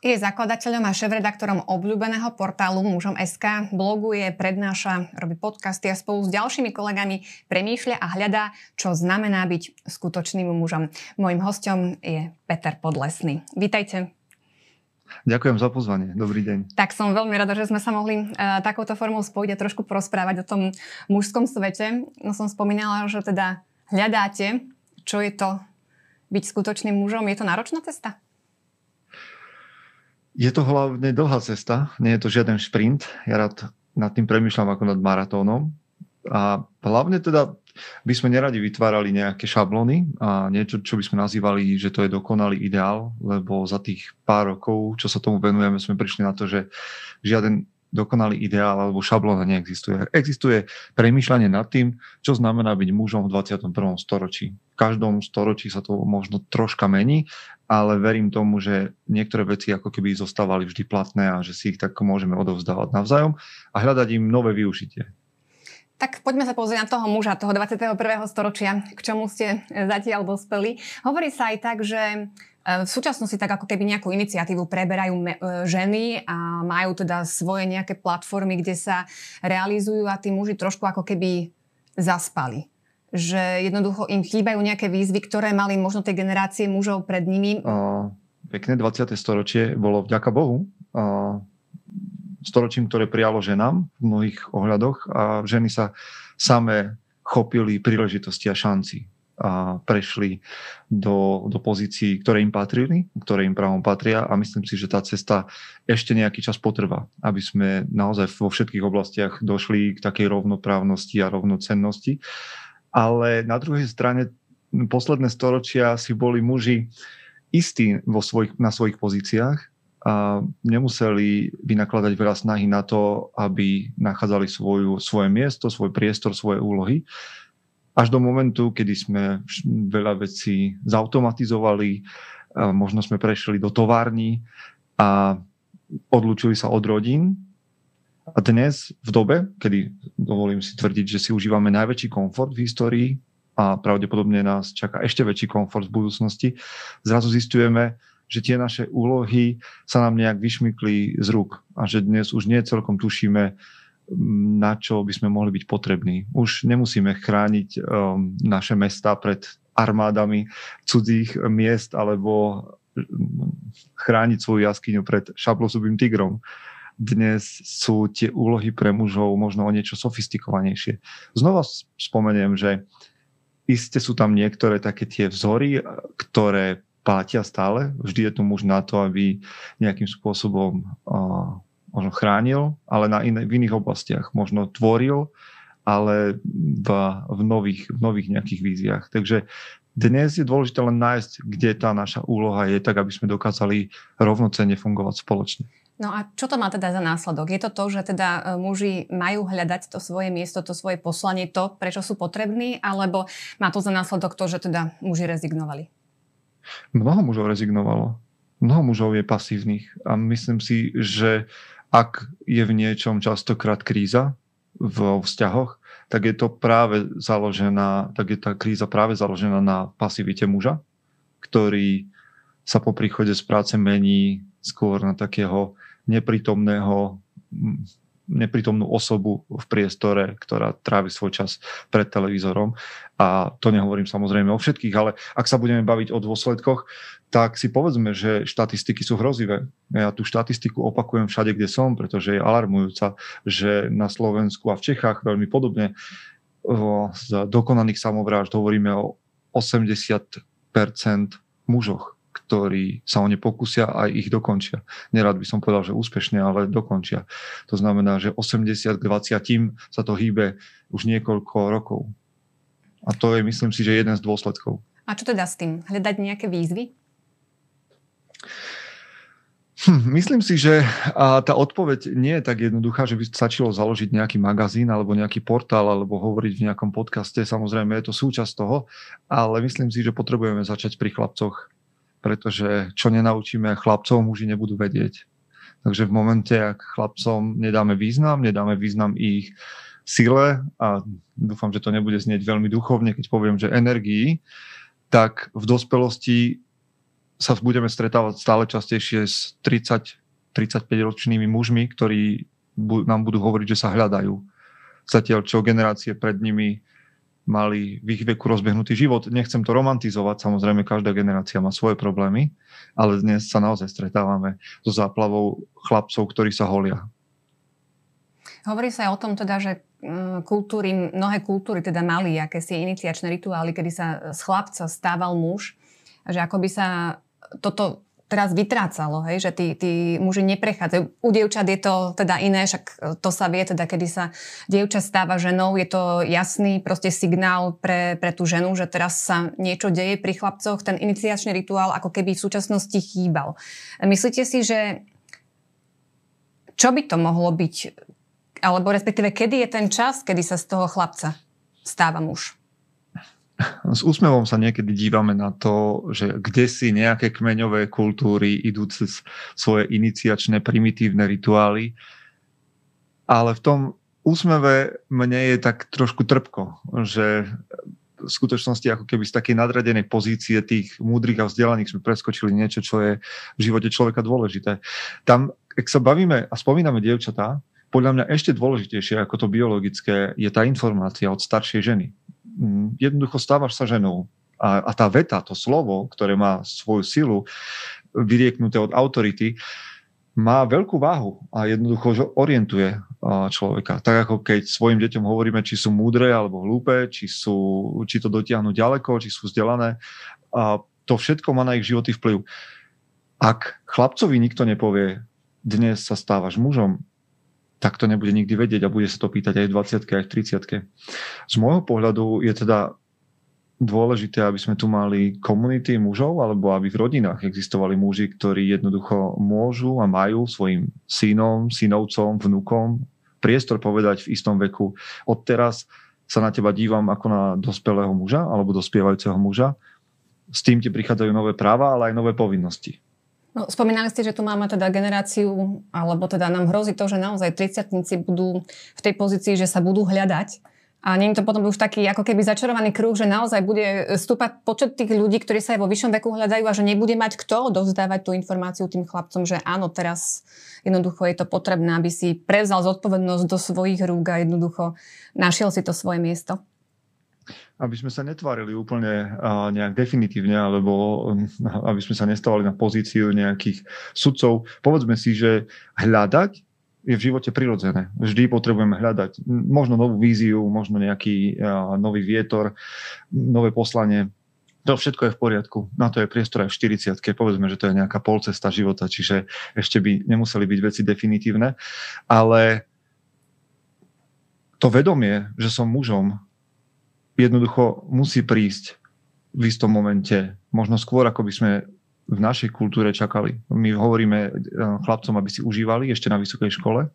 Je zakladateľom a šéf-redaktorom obľúbeného portálu mužom.sk, bloguje, prednáša, robí podcasty a spolu s ďalšími kolegami premýšľa a hľadá, čo znamená byť skutočným mužom. Mojím hostom je Peter Podlesný. Vítajte. Ďakujem za pozvanie. Dobrý deň. Tak som veľmi rada, že sme sa mohli uh, takouto formou spojiť a trošku prosprávať o tom mužskom svete. No som spomínala, že teda hľadáte, čo je to byť skutočným mužom. Je to náročná cesta? Je to hlavne dlhá cesta, nie je to žiaden šprint. Ja rád nad tým premyšľam ako nad maratónom. A hlavne teda by sme neradi vytvárali nejaké šablony a niečo, čo by sme nazývali, že to je dokonalý ideál, lebo za tých pár rokov, čo sa tomu venujeme, sme prišli na to, že žiaden dokonalý ideál alebo šablóna neexistuje. Existuje premýšľanie nad tým, čo znamená byť mužom v 21. storočí. V každom storočí sa to možno troška mení, ale verím tomu, že niektoré veci ako keby zostávali vždy platné a že si ich tak môžeme odovzdávať navzájom a hľadať im nové využitie. Tak poďme sa pozrieť na toho muža, toho 21. storočia, k čomu ste zatiaľ dospeli. Hovorí sa aj tak, že v súčasnosti tak ako keby nejakú iniciatívu preberajú me- e, ženy a majú teda svoje nejaké platformy, kde sa realizujú a tí muži trošku ako keby zaspali. Že jednoducho im chýbajú nejaké výzvy, ktoré mali možno tie generácie mužov pred nimi. Uh, pekné 20. storočie bolo vďaka Bohu uh, storočím, ktoré prijalo ženám v mnohých ohľadoch a ženy sa samé chopili príležitosti a šanci a prešli do, do pozícií, ktoré im patrili, ktoré im právom patria a myslím si, že tá cesta ešte nejaký čas potrvá, aby sme naozaj vo všetkých oblastiach došli k takej rovnoprávnosti a rovnocennosti. Ale na druhej strane posledné storočia si boli muži istí vo svojich, na svojich pozíciách a nemuseli vynakladať veľa snahy na to, aby nachádzali svoju, svoje miesto, svoj priestor, svoje úlohy až do momentu, kedy sme veľa vecí zautomatizovali, možno sme prešli do tovární a odlúčili sa od rodín. A dnes, v dobe, kedy dovolím si tvrdiť, že si užívame najväčší komfort v histórii a pravdepodobne nás čaká ešte väčší komfort v budúcnosti, zrazu zistujeme, že tie naše úlohy sa nám nejak vyšmykli z rúk a že dnes už nie celkom tušíme, na čo by sme mohli byť potrební. Už nemusíme chrániť um, naše mesta pred armádami cudzích miest alebo um, chrániť svoju jaskyňu pred šablozubým tigrom. Dnes sú tie úlohy pre mužov možno o niečo sofistikovanejšie. Znova spomeniem, že iste sú tam niektoré také tie vzory, ktoré platia stále. Vždy je tu muž na to, aby nejakým spôsobom uh, možno chránil, ale na iné, v iných oblastiach možno tvoril, ale v, v, nových, v nových nejakých víziách. Takže dnes je dôležité len nájsť, kde tá naša úloha je, tak aby sme dokázali rovnocenne fungovať spoločne. No a čo to má teda za následok? Je to to, že teda e, muži majú hľadať to svoje miesto, to svoje poslanie, to, prečo sú potrební, alebo má to za následok to, že teda muži rezignovali? Mnoho mužov rezignovalo. Mnoho mužov je pasívnych a myslím si, že ak je v niečom častokrát kríza vo vzťahoch, tak je to práve založená, tak je tá kríza práve založená na pasivite muža, ktorý sa po príchode z práce mení skôr na takého neprítomného neprítomnú osobu v priestore, ktorá trávi svoj čas pred televízorom. A to nehovorím samozrejme o všetkých, ale ak sa budeme baviť o dôsledkoch, tak si povedzme, že štatistiky sú hrozivé. Ja tú štatistiku opakujem všade, kde som, pretože je alarmujúca, že na Slovensku a v Čechách veľmi podobne z dokonaných samovrážd hovoríme o 80% mužoch ktorí sa o ne pokusia a ich dokončia. Nerad by som povedal, že úspešne, ale dokončia. To znamená, že 80 k 20 sa to hýbe už niekoľko rokov. A to je, myslím si, že jeden z dôsledkov. A čo teda s tým? Hľadať nejaké výzvy? Hm, myslím si, že a tá odpoveď nie je tak jednoduchá, že by stačilo založiť nejaký magazín alebo nejaký portál alebo hovoriť v nejakom podcaste. Samozrejme je to súčasť toho, ale myslím si, že potrebujeme začať pri chlapcoch pretože čo nenaučíme chlapcov, muži nebudú vedieť. Takže v momente, ak chlapcom nedáme význam, nedáme význam ich sile a dúfam, že to nebude znieť veľmi duchovne, keď poviem, že energii, tak v dospelosti sa budeme stretávať stále častejšie s 30 35 ročnými mužmi, ktorí nám budú hovoriť, že sa hľadajú. Zatiaľ, čo generácie pred nimi mali v ich veku rozbehnutý život. Nechcem to romantizovať, samozrejme každá generácia má svoje problémy, ale dnes sa naozaj stretávame so záplavou chlapcov, ktorí sa holia. Hovorí sa aj o tom teda, že mm, kultúry, mnohé kultúry teda mali akési iniciačné rituály, kedy sa z chlapca stával muž, že ako by sa toto teraz vytrácalo, hej, že tí, tí muži neprechádzajú. U dievčat je to teda iné, však to sa vie, teda kedy sa dievča stáva ženou, je to jasný proste signál pre, pre tú ženu, že teraz sa niečo deje pri chlapcoch. Ten iniciačný rituál ako keby v súčasnosti chýbal. Myslíte si, že čo by to mohlo byť? Alebo respektíve, kedy je ten čas, kedy sa z toho chlapca stáva muž? s úsmevom sa niekedy dívame na to, že kde si nejaké kmeňové kultúry idú cez svoje iniciačné primitívne rituály, ale v tom úsmeve mne je tak trošku trpko, že v skutočnosti ako keby z takej nadradenej pozície tých múdrych a vzdelaných sme preskočili niečo, čo je v živote človeka dôležité. Tam, ak sa bavíme a spomíname dievčatá, podľa mňa ešte dôležitejšie ako to biologické je tá informácia od staršej ženy. Mm, jednoducho stávaš sa ženou. A, a tá veta, to slovo, ktoré má svoju silu, vyrieknuté od autority, má veľkú váhu a jednoducho orientuje človeka. Tak ako keď svojim deťom hovoríme, či sú múdre alebo hlúpe, či, sú, či to dotiahnu ďaleko, či sú vzdelané, a to všetko má na ich životy vplyv. Ak chlapcovi nikto nepovie, dnes sa stávaš mužom, tak to nebude nikdy vedieť a bude sa to pýtať aj v 20 aj v 30 Z môjho pohľadu je teda dôležité, aby sme tu mali komunity mužov, alebo aby v rodinách existovali muži, ktorí jednoducho môžu a majú svojim synom, synovcom, vnukom priestor povedať v istom veku. Odteraz sa na teba dívam ako na dospelého muža alebo dospievajúceho muža. S tým ti prichádzajú nové práva, ale aj nové povinnosti. No, spomínali ste, že tu máme teda generáciu, alebo teda nám hrozí to, že naozaj 30 budú v tej pozícii, že sa budú hľadať. A nie je to potom už taký ako keby začarovaný kruh, že naozaj bude stúpať počet tých ľudí, ktorí sa aj vo vyššom veku hľadajú a že nebude mať kto dovzdávať tú informáciu tým chlapcom, že áno, teraz jednoducho je to potrebné, aby si prevzal zodpovednosť do svojich rúk a jednoducho našiel si to svoje miesto aby sme sa netvárili úplne nejak definitívne, alebo aby sme sa nestávali na pozíciu nejakých sudcov. Povedzme si, že hľadať je v živote prirodzené. Vždy potrebujeme hľadať možno novú víziu, možno nejaký nový vietor, nové poslanie. To všetko je v poriadku. Na to je priestor aj v 40 povedzme, že to je nejaká polcesta života, čiže ešte by nemuseli byť veci definitívne. Ale to vedomie, že som mužom, jednoducho musí prísť v istom momente, možno skôr, ako by sme v našej kultúre čakali. My hovoríme eh, chlapcom, aby si užívali ešte na vysokej škole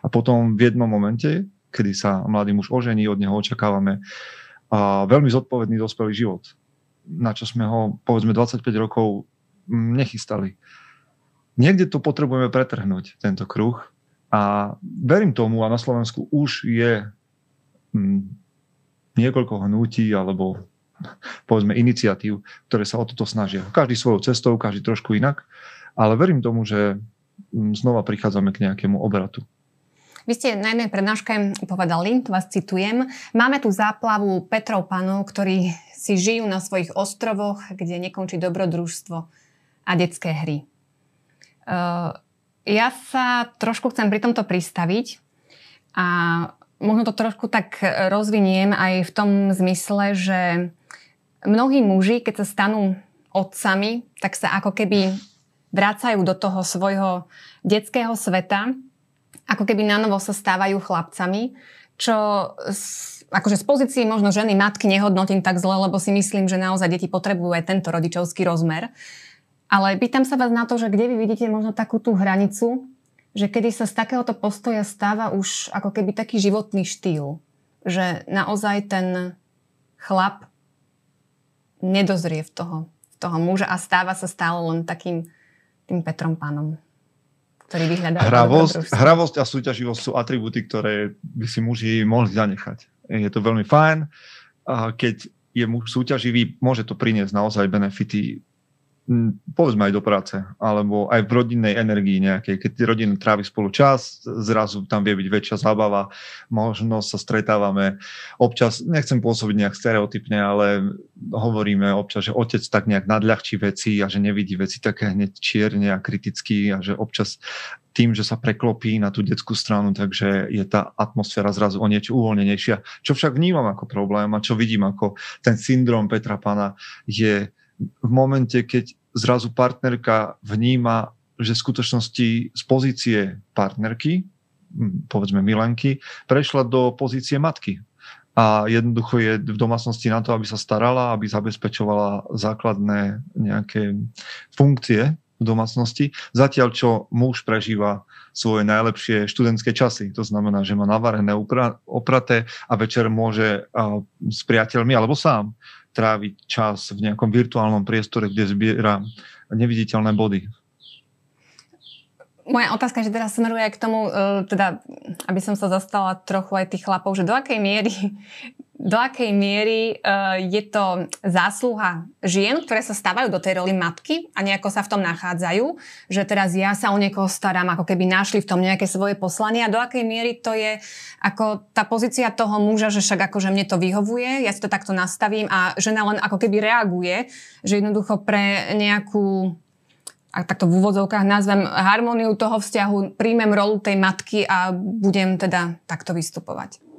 a potom v jednom momente, kedy sa mladý muž ožení, od neho očakávame a veľmi zodpovedný dospelý život, na čo sme ho povedzme 25 rokov nechystali. Niekde to potrebujeme pretrhnúť, tento kruh. A verím tomu, a na Slovensku už je mm, niekoľko hnutí alebo povedzme iniciatív, ktoré sa o toto snažia. Každý svojou cestou, každý trošku inak, ale verím tomu, že mm, znova prichádzame k nejakému obratu. Vy ste na jednej prednáške povedali, vás citujem, máme tu záplavu Petrov panov, ktorí si žijú na svojich ostrovoch, kde nekončí dobrodružstvo a detské hry. Uh, ja sa trošku chcem pri tomto pristaviť a možno to trošku tak rozviniem aj v tom zmysle, že mnohí muži, keď sa stanú otcami, tak sa ako keby vracajú do toho svojho detského sveta, ako keby na novo sa stávajú chlapcami, čo akože z pozícií možno ženy, matky nehodnotím tak zle, lebo si myslím, že naozaj deti potrebujú aj tento rodičovský rozmer. Ale pýtam sa vás na to, že kde vy vidíte možno takú tú hranicu, že kedy sa z takéhoto postoja stáva už ako keby taký životný štýl. Že naozaj ten chlap nedozrie v toho, v toho muža a stáva sa stále len takým tým Petrom pánom, ktorý vyhľadá. Hravosť, hravosť a súťaživosť sú atributy, ktoré by si muži mohli zanechať. Je to veľmi fajn. Keď je muž súťaživý, môže to priniesť naozaj benefity povedzme aj do práce, alebo aj v rodinnej energii nejakej. Keď rodina trávi spolu čas, zrazu tam vie byť väčšia zábava, možno sa stretávame. Občas, nechcem pôsobiť nejak stereotypne, ale hovoríme občas, že otec tak nejak nadľahčí veci a že nevidí veci také hneď čierne a kriticky a že občas tým, že sa preklopí na tú detskú stranu, takže je tá atmosféra zrazu o niečo uvoľnenejšia. Čo však vnímam ako problém a čo vidím ako ten syndrom Petra Pana je v momente, keď zrazu partnerka vníma, že v skutočnosti z pozície partnerky, povedzme milenky, prešla do pozície matky. A jednoducho je v domácnosti na to, aby sa starala, aby zabezpečovala základné nejaké funkcie v domácnosti. Zatiaľ, čo muž prežíva svoje najlepšie študentské časy. To znamená, že má navarené, opraté a večer môže s priateľmi alebo sám tráviť čas v nejakom virtuálnom priestore, kde zbiera neviditeľné body. Moja otázka, že teraz smeruje aj k tomu, e, teda, aby som sa zastala trochu aj tých chlapov, že do akej miery do akej miery uh, je to zásluha žien, ktoré sa stávajú do tej roli matky a nejako sa v tom nachádzajú, že teraz ja sa o niekoho starám, ako keby našli v tom nejaké svoje poslanie a do akej miery to je ako tá pozícia toho muža, že však akože mne to vyhovuje, ja si to takto nastavím a žena len ako keby reaguje, že jednoducho pre nejakú ak takto v úvodzovkách nazvem, harmóniu toho vzťahu, príjmem rolu tej matky a budem teda takto vystupovať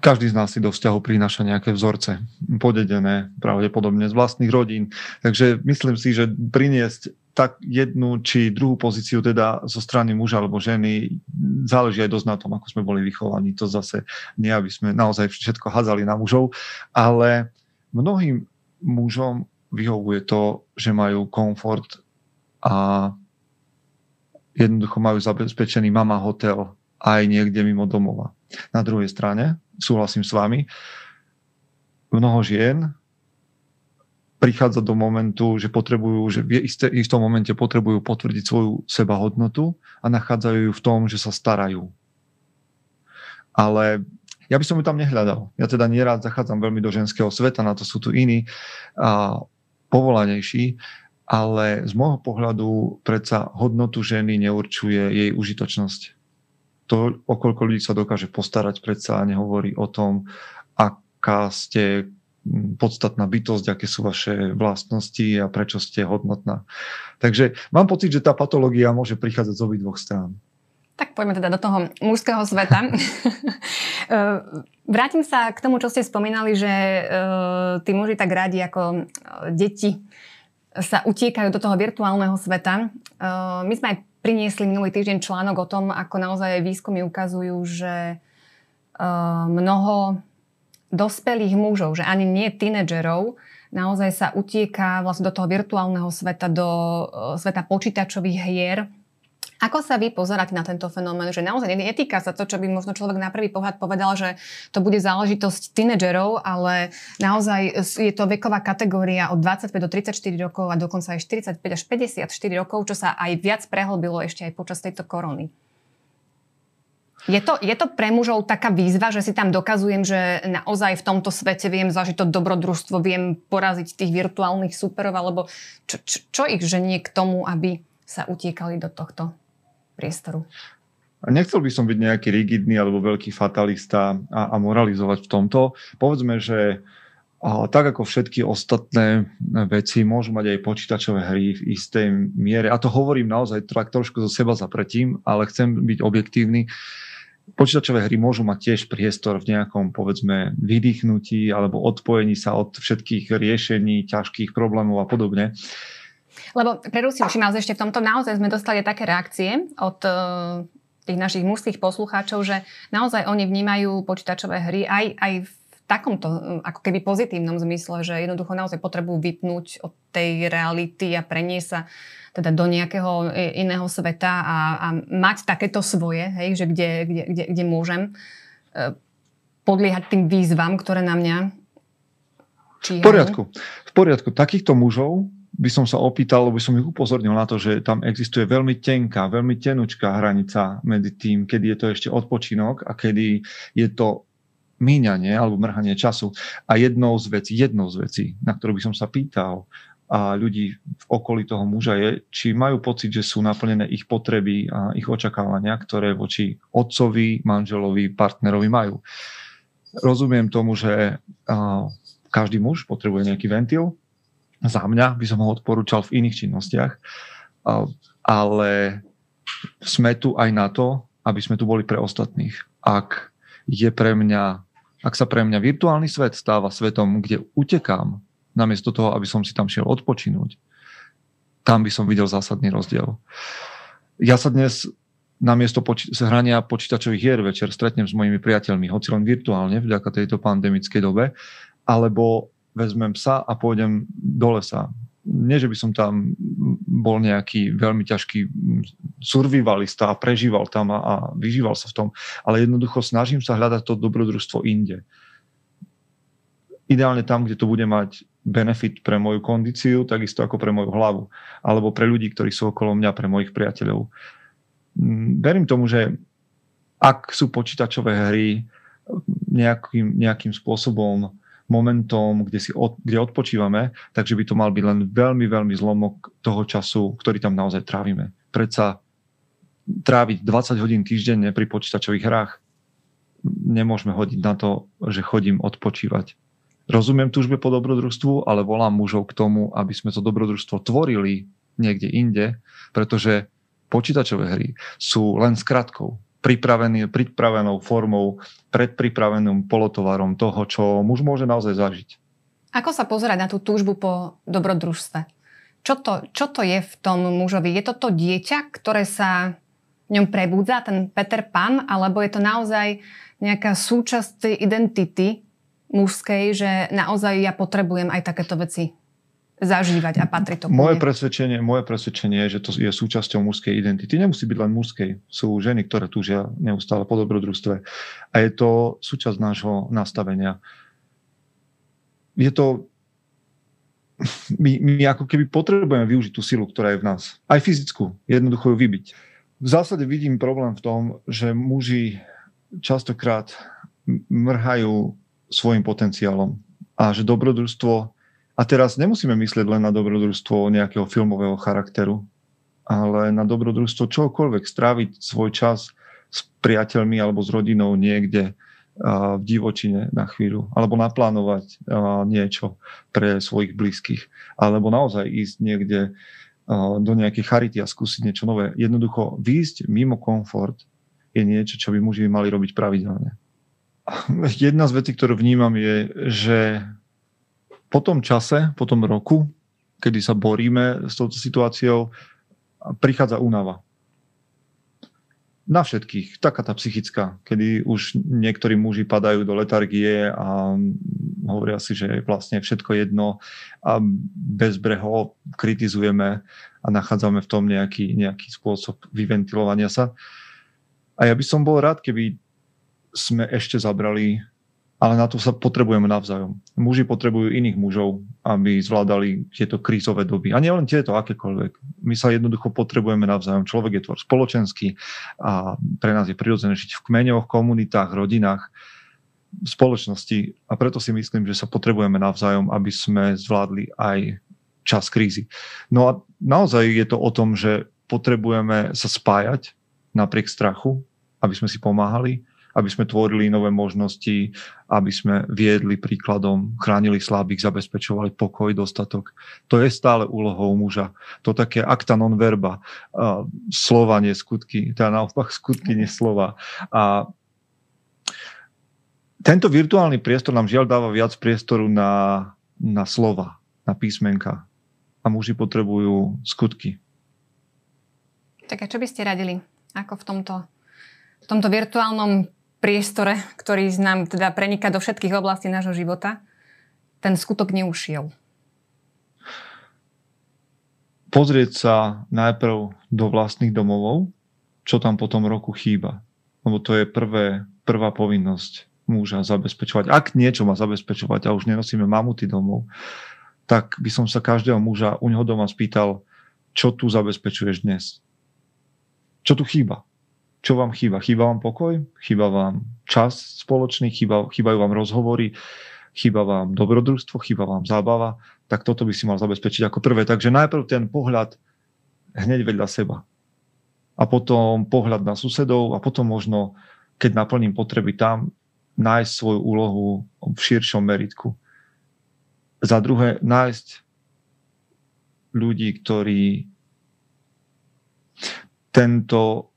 každý z nás si do vzťahu prináša nejaké vzorce, podedené pravdepodobne z vlastných rodín. Takže myslím si, že priniesť tak jednu či druhú pozíciu teda zo strany muža alebo ženy záleží aj dosť na tom, ako sme boli vychovaní. To zase nie, aby sme naozaj všetko hazali na mužov, ale mnohým mužom vyhovuje to, že majú komfort a jednoducho majú zabezpečený mama hotel aj niekde mimo domova. Na druhej strane súhlasím s vami, mnoho žien prichádza do momentu, že potrebujú, že v istom momente potrebujú potvrdiť svoju sebahodnotu a nachádzajú ju v tom, že sa starajú. Ale ja by som ju tam nehľadal. Ja teda nierád zachádzam veľmi do ženského sveta, na to sú tu iní a povolanejší, ale z môjho pohľadu predsa hodnotu ženy neurčuje jej užitočnosť to, o koľko ľudí sa dokáže postarať, predsa nehovorí o tom, aká ste podstatná bytosť, aké sú vaše vlastnosti a prečo ste hodnotná. Takže mám pocit, že tá patológia môže prichádzať z obidvoch strán. Tak poďme teda do toho mužského sveta. Eh, vrátim sa k tomu, čo ste spomínali, že eh, tí muži tak radi ako eh, deti sa utiekajú do toho virtuálneho sveta. My sme aj priniesli minulý týždeň článok o tom, ako naozaj výskumy ukazujú, že uh, mnoho dospelých mužov, že ani nie tínedžerov, naozaj sa utieka vlastne do toho virtuálneho sveta, do uh, sveta počítačových hier, ako sa vy pozeráte na tento fenomén, že naozaj netýka sa to, čo by možno človek na prvý pohľad povedal, že to bude záležitosť tínedžerov, ale naozaj je to veková kategória od 25 do 34 rokov a dokonca aj 45 až 54 rokov, čo sa aj viac prehlbilo ešte aj počas tejto korony. Je to, je to pre mužov taká výzva, že si tam dokazujem, že naozaj v tomto svete viem zažiť to dobrodružstvo, viem poraziť tých virtuálnych superov, alebo čo, čo, čo ich ženie k tomu, aby sa utiekali do tohto priestoru. Nechcel by som byť nejaký rigidný alebo veľký fatalista a, a moralizovať v tomto. Povedzme, že a tak ako všetky ostatné veci môžu mať aj počítačové hry v istej miere. A to hovorím naozaj tak trošku zo seba zapretím, ale chcem byť objektívny. Počítačové hry môžu mať tiež priestor v nejakom, povedzme, vydýchnutí alebo odpojení sa od všetkých riešení, ťažkých problémov a podobne. Lebo preruším vás ešte v tomto naozaj sme dostali také reakcie od uh, tých našich mužských poslucháčov, že naozaj oni vnímajú počítačové hry aj, aj v takomto e, ako keby pozitívnom zmysle, že jednoducho naozaj potrebujú vypnúť od tej reality a preniesť sa teda do nejakého iného sveta a, a mať takéto svoje, hej, že kde, kde, kde, kde môžem podliehať tým výzvam, ktoré na mňa číhajú. V poriadku. V poriadku. Takýchto mužov by som sa opýtal, lebo som ich upozornil na to, že tam existuje veľmi tenká, veľmi tenučká hranica medzi tým, kedy je to ešte odpočinok a kedy je to míňanie alebo mrhanie času. A jednou z vecí, jednou z vecí, na ktorú by som sa pýtal a ľudí v okolí toho muža je, či majú pocit, že sú naplnené ich potreby a ich očakávania, ktoré voči otcovi, manželovi, partnerovi majú. Rozumiem tomu, že každý muž potrebuje nejaký ventil. Za mňa by som ho odporúčal v iných činnostiach, ale sme tu aj na to, aby sme tu boli pre ostatných. Ak je pre mňa, ak sa pre mňa virtuálny svet stáva svetom, kde utekám namiesto toho, aby som si tam šiel odpočinúť. Tam by som videl zásadný rozdiel. Ja sa dnes namiesto poči- hrania počítačových hier večer stretnem s mojimi priateľmi, hoci len virtuálne vďaka tejto pandemickej dobe, alebo vezmem psa a pôjdem do lesa. Nie, že by som tam bol nejaký veľmi ťažký survivalista a prežíval tam a, a vyžíval sa v tom, ale jednoducho snažím sa hľadať to dobrodružstvo inde. Ideálne tam, kde to bude mať benefit pre moju kondíciu, takisto ako pre moju hlavu. Alebo pre ľudí, ktorí sú okolo mňa, pre mojich priateľov. Mm, verím tomu, že ak sú počítačové hry nejakým, nejakým spôsobom momentom, kde, si od, kde odpočívame, takže by to mal byť len veľmi, veľmi zlomok toho času, ktorý tam naozaj trávime. Predsa tráviť 20 hodín týždenne pri počítačových hrách nemôžeme hodiť na to, že chodím odpočívať Rozumiem túžbe po dobrodružstvu, ale volám mužov k tomu, aby sme to dobrodružstvo tvorili niekde inde, pretože počítačové hry sú len skratkou, pripravenou formou, predpripraveným polotovarom toho, čo muž môže naozaj zažiť. Ako sa pozerať na tú túžbu po dobrodružstve? Čo to, čo to je v tom mužovi? Je to to dieťa, ktoré sa v ňom prebúdza, ten Peter Pan, alebo je to naozaj nejaká súčasť identity, mužskej, že naozaj ja potrebujem aj takéto veci zažívať a patrí to moje presvedčenie, moje presvedčenie je, že to je súčasťou mužskej identity. Nemusí byť len mužskej. Sú ženy, ktoré túžia neustále po dobrodružstve. A je to súčasť nášho nastavenia. Je to... My, my ako keby potrebujeme využiť tú silu, ktorá je v nás. Aj fyzickú. Jednoducho ju vybiť. V zásade vidím problém v tom, že muži častokrát mrhajú svojim potenciálom. A že dobrodružstvo, a teraz nemusíme myslieť len na dobrodružstvo nejakého filmového charakteru, ale na dobrodružstvo čokoľvek, stráviť svoj čas s priateľmi alebo s rodinou niekde v divočine na chvíľu, alebo naplánovať niečo pre svojich blízkych, alebo naozaj ísť niekde do nejakej charity a skúsiť niečo nové. Jednoducho výjsť mimo komfort je niečo, čo by muži mali robiť pravidelne. Jedna z vecí, ktorú vnímam je, že po tom čase, po tom roku, kedy sa boríme s touto situáciou, prichádza únava. Na všetkých, taká tá psychická, kedy už niektorí muži padajú do letargie a hovoria si, že je vlastne všetko jedno a bezbreho kritizujeme a nachádzame v tom nejaký, nejaký spôsob vyventilovania sa. A ja by som bol rád, keby sme ešte zabrali, ale na to sa potrebujeme navzájom. Muži potrebujú iných mužov, aby zvládali tieto krízové doby. A nielen tieto, akékoľvek. My sa jednoducho potrebujeme navzájom. Človek je tvor spoločenský a pre nás je prirodzené žiť v kmeňoch, komunitách, rodinách, v spoločnosti. A preto si myslím, že sa potrebujeme navzájom, aby sme zvládli aj čas krízy. No a naozaj je to o tom, že potrebujeme sa spájať napriek strachu, aby sme si pomáhali, aby sme tvorili nové možnosti, aby sme viedli príkladom, chránili slabých, zabezpečovali pokoj, dostatok. To je stále úlohou muža. To také akta non verba, slova, nie skutky, teda naopak skutky, nie slova. A tento virtuálny priestor nám žiaľ dáva viac priestoru na, na slova, na písmenka. A muži potrebujú skutky. Tak a čo by ste radili? Ako v tomto, v tomto virtuálnom priestore, ktorý nám teda preniká do všetkých oblastí nášho života, ten skutok neušiel? Pozrieť sa najprv do vlastných domovov, čo tam po tom roku chýba. Lebo to je prvé, prvá povinnosť muža zabezpečovať. Ak niečo má zabezpečovať a už nenosíme mamuty domov, tak by som sa každého muža u neho doma spýtal, čo tu zabezpečuješ dnes? Čo tu chýba? Čo vám chýba? Chýba vám pokoj? Chýba vám čas spoločný? Chýba, chýbajú vám rozhovory? chýba vám dobrodružstvo, chýba vám zábava, tak toto by si mal zabezpečiť ako prvé. Takže najprv ten pohľad hneď vedľa seba. A potom pohľad na susedov a potom možno, keď naplním potreby tam, nájsť svoju úlohu v širšom meritku. Za druhé, nájsť ľudí, ktorí tento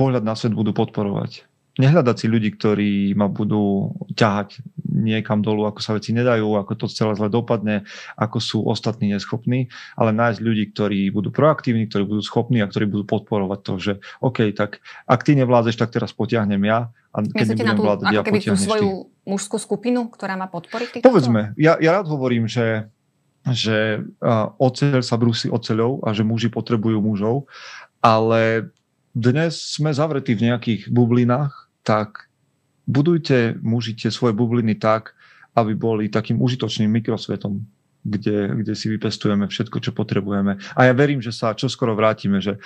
pohľad na svet budú podporovať nehľadať si ľudí, ktorí ma budú ťahať niekam dolu, ako sa veci nedajú, ako to celé zle dopadne, ako sú ostatní neschopní, ale nájsť ľudí, ktorí budú proaktívni, ktorí budú schopní a ktorí budú podporovať to, že OK, tak ak ty nevládzeš, tak teraz potiahnem ja a keď Myslíte nebudem tú, vládať, ja tú svoju ty. mužskú skupinu, ktorá má podporiť? Povedzme, ja, ja rád hovorím, že že oceľ sa brúsi oceľou a že muži potrebujú mužov, ale dnes sme zavretí v nejakých bublinách tak budujte, mužite svoje bubliny tak, aby boli takým užitočným mikrosvetom, kde, kde si vypestujeme všetko, čo potrebujeme. A ja verím, že sa čoskoro vrátime, že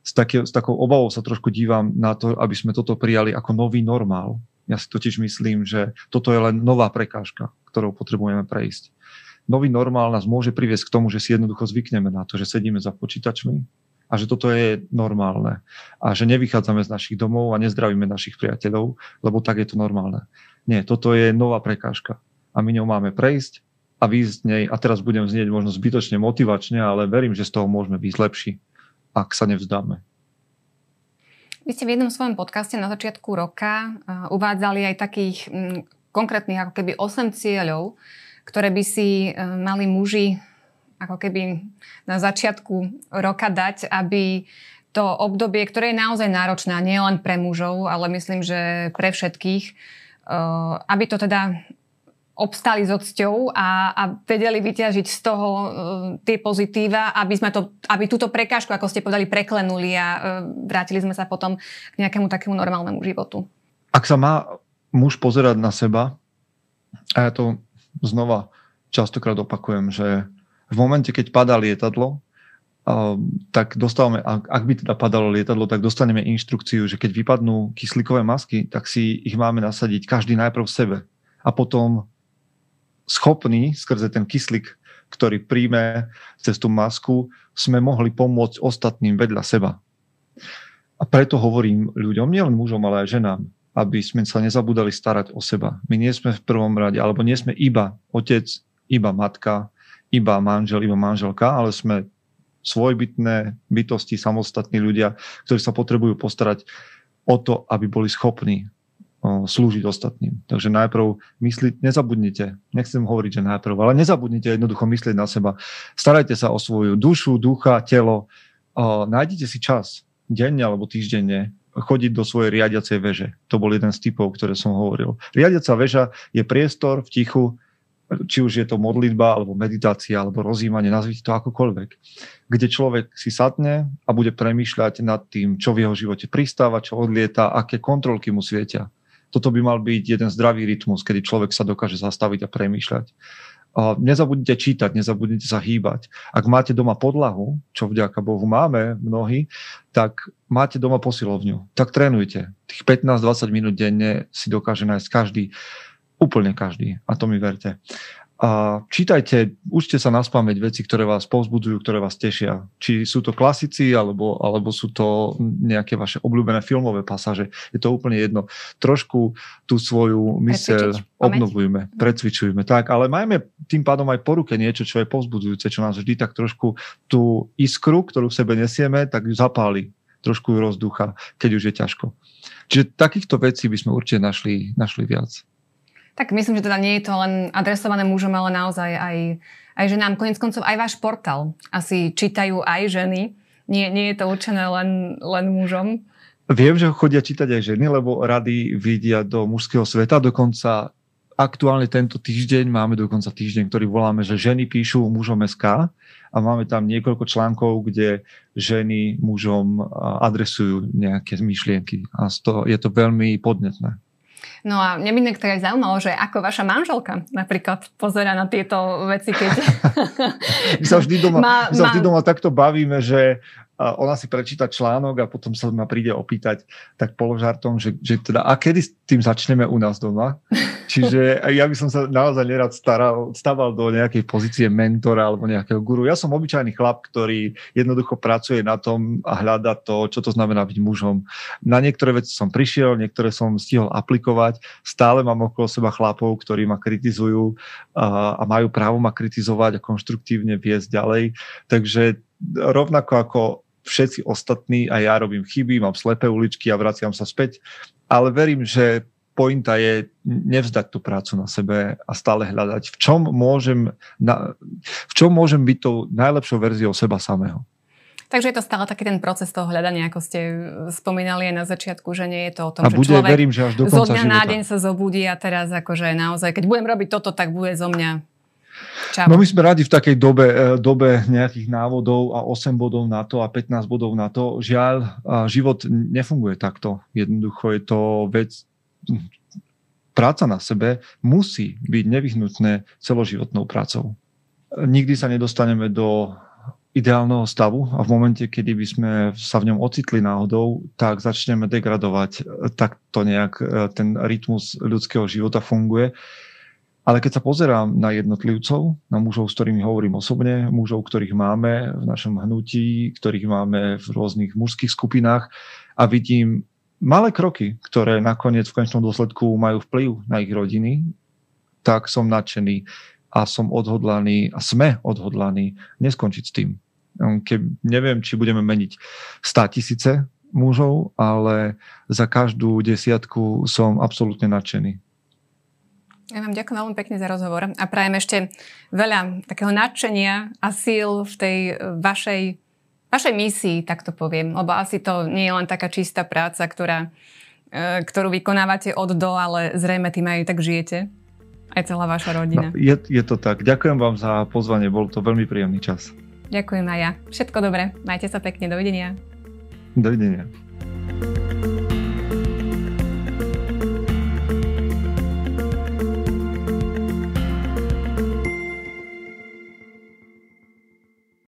s, také, s takou obavou sa trošku dívam na to, aby sme toto prijali ako nový normál. Ja si totiž myslím, že toto je len nová prekážka, ktorou potrebujeme prejsť. Nový normál nás môže priviesť k tomu, že si jednoducho zvykneme na to, že sedíme za počítačmi, a že toto je normálne a že nevychádzame z našich domov a nezdravíme našich priateľov, lebo tak je to normálne. Nie, toto je nová prekážka a my ňou máme prejsť a výjsť z nej a teraz budem znieť možno zbytočne motivačne, ale verím, že z toho môžeme byť lepší, ak sa nevzdáme. Vy ste v jednom svojom podcaste na začiatku roka uvádzali aj takých konkrétnych ako keby 8 cieľov, ktoré by si mali muži ako keby na začiatku roka dať, aby to obdobie, ktoré je naozaj náročné, nie len pre mužov, ale myslím, že pre všetkých, eh, aby to teda obstali s odsťou a, a vedeli vyťažiť z toho uh, tie pozitíva, aby, sme to, aby túto prekážku, ako ste povedali, preklenuli a uh, vrátili sme sa potom k nejakému takému normálnemu životu. Ak sa má muž pozerať na seba, a ja to znova častokrát opakujem, že v momente, keď padá lietadlo, tak dostávame, ak by teda padalo lietadlo, tak dostaneme inštrukciu, že keď vypadnú kyslíkové masky, tak si ich máme nasadiť každý najprv sebe. A potom schopný skrze ten kyslík, ktorý príjme cez tú masku, sme mohli pomôcť ostatným vedľa seba. A preto hovorím ľuďom, nielen mužom, ale aj ženám, aby sme sa nezabudali starať o seba. My nie sme v prvom rade, alebo nie sme iba otec, iba matka, iba manžel, iba manželka, ale sme svojbytné bytosti, samostatní ľudia, ktorí sa potrebujú postarať o to, aby boli schopní slúžiť ostatným. Takže najprv mysliť, nezabudnite, nechcem hovoriť, že najprv, ale nezabudnite jednoducho myslieť na seba. Starajte sa o svoju dušu, ducha, telo. Nájdite si čas, denne alebo týždenne, chodiť do svojej riadiacej veže. To bol jeden z typov, ktoré som hovoril. Riadiaca väža je priestor v tichu, či už je to modlitba, alebo meditácia, alebo rozjímanie, nazvite to akokoľvek, kde človek si sadne a bude premýšľať nad tým, čo v jeho živote pristáva, čo odlieta, aké kontrolky mu svietia. Toto by mal byť jeden zdravý rytmus, kedy človek sa dokáže zastaviť a premýšľať. Nezabudnite čítať, nezabudnite sa hýbať. Ak máte doma podlahu, čo vďaka Bohu máme mnohí, tak máte doma posilovňu. Tak trénujte. Tých 15-20 minút denne si dokáže nájsť každý Úplne každý. A to mi verte. A čítajte, učte sa na spameť veci, ktoré vás povzbudzujú, ktoré vás tešia. Či sú to klasici, alebo, alebo sú to nejaké vaše obľúbené filmové pasáže. Je to úplne jedno. Trošku tú svoju myseľ obnovujme, precvičujme. Tak, ale majme tým pádom aj po ruke niečo, čo je povzbudzujúce, čo nás vždy tak trošku tú iskru, ktorú v sebe nesieme, tak ju zapáli. Trošku ju rozducha, keď už je ťažko. Čiže takýchto vecí by sme určite našli, našli viac. Tak myslím, že teda nie je to len adresované mužom, ale naozaj aj, aj ženám. Konec koncov aj váš portál asi čítajú aj ženy. Nie, nie je to určené len, len mužom. Viem, že chodia čítať aj ženy, lebo rady vidia do mužského sveta. Dokonca aktuálne tento týždeň máme dokonca týždeň, ktorý voláme, že ženy píšu mužom SK a máme tam niekoľko článkov, kde ženy mužom adresujú nejaké myšlienky a to, je to veľmi podnetné. No a mňa by niektoré zaujímalo, že ako vaša manželka napríklad pozera na tieto veci, keď... my sa vždy doma, má, my sa vždy doma takto bavíme, že ona si prečíta článok a potom sa ma príde opýtať tak položartom, že, že teda a kedy s tým začneme u nás doma? Čiže ja by som sa naozaj nerad staral, stával do nejakej pozície mentora alebo nejakého guru. Ja som obyčajný chlap, ktorý jednoducho pracuje na tom a hľada to, čo to znamená byť mužom. Na niektoré veci som prišiel, niektoré som stihol aplikovať. Stále mám okolo seba chlapov, ktorí ma kritizujú a, a majú právo ma kritizovať a konštruktívne viesť ďalej. Takže rovnako ako všetci ostatní a ja robím chyby, mám slepé uličky a vraciam sa späť, ale verím, že pointa je nevzdať tú prácu na sebe a stále hľadať, v čom môžem, na, v čom môžem byť tou najlepšou verziou seba samého. Takže je to stále taký ten proces toho hľadania, ako ste spomínali aj na začiatku, že nie je to o tom, a že bude, človek verím, že až do zo dňa života. na deň sa zobudí a teraz akože naozaj, keď budem robiť toto, tak bude zo mňa Čau. No my sme radi v takej dobe, e, dobe nejakých návodov a 8 bodov na to a 15 bodov na to. Žiaľ, život nefunguje takto. Jednoducho je to vec, práca na sebe musí byť nevyhnutné celoživotnou prácou. Nikdy sa nedostaneme do ideálneho stavu a v momente, kedy by sme sa v ňom ocitli náhodou, tak začneme degradovať. Tak to nejak e, ten rytmus ľudského života funguje. Ale keď sa pozerám na jednotlivcov, na mužov, s ktorými hovorím osobne, mužov, ktorých máme v našom hnutí, ktorých máme v rôznych mužských skupinách a vidím malé kroky, ktoré nakoniec v konečnom dôsledku majú vplyv na ich rodiny, tak som nadšený a som odhodlaný a sme odhodlaní neskončiť s tým. Keď neviem, či budeme meniť 100 tisíce mužov, ale za každú desiatku som absolútne nadšený. Ja vám ďakujem veľmi pekne za rozhovor a prajem ešte veľa takého nadšenia a síl v tej vašej, vašej misii, tak to poviem. Lebo asi to nie je len taká čistá práca, ktorá, e, ktorú vykonávate od do, ale zrejme tým aj tak žijete. Aj celá vaša rodina. No, je, je to tak. Ďakujem vám za pozvanie, bol to veľmi príjemný čas. Ďakujem aj ja. Všetko dobré. Majte sa pekne. Dovidenia. Dovidenia.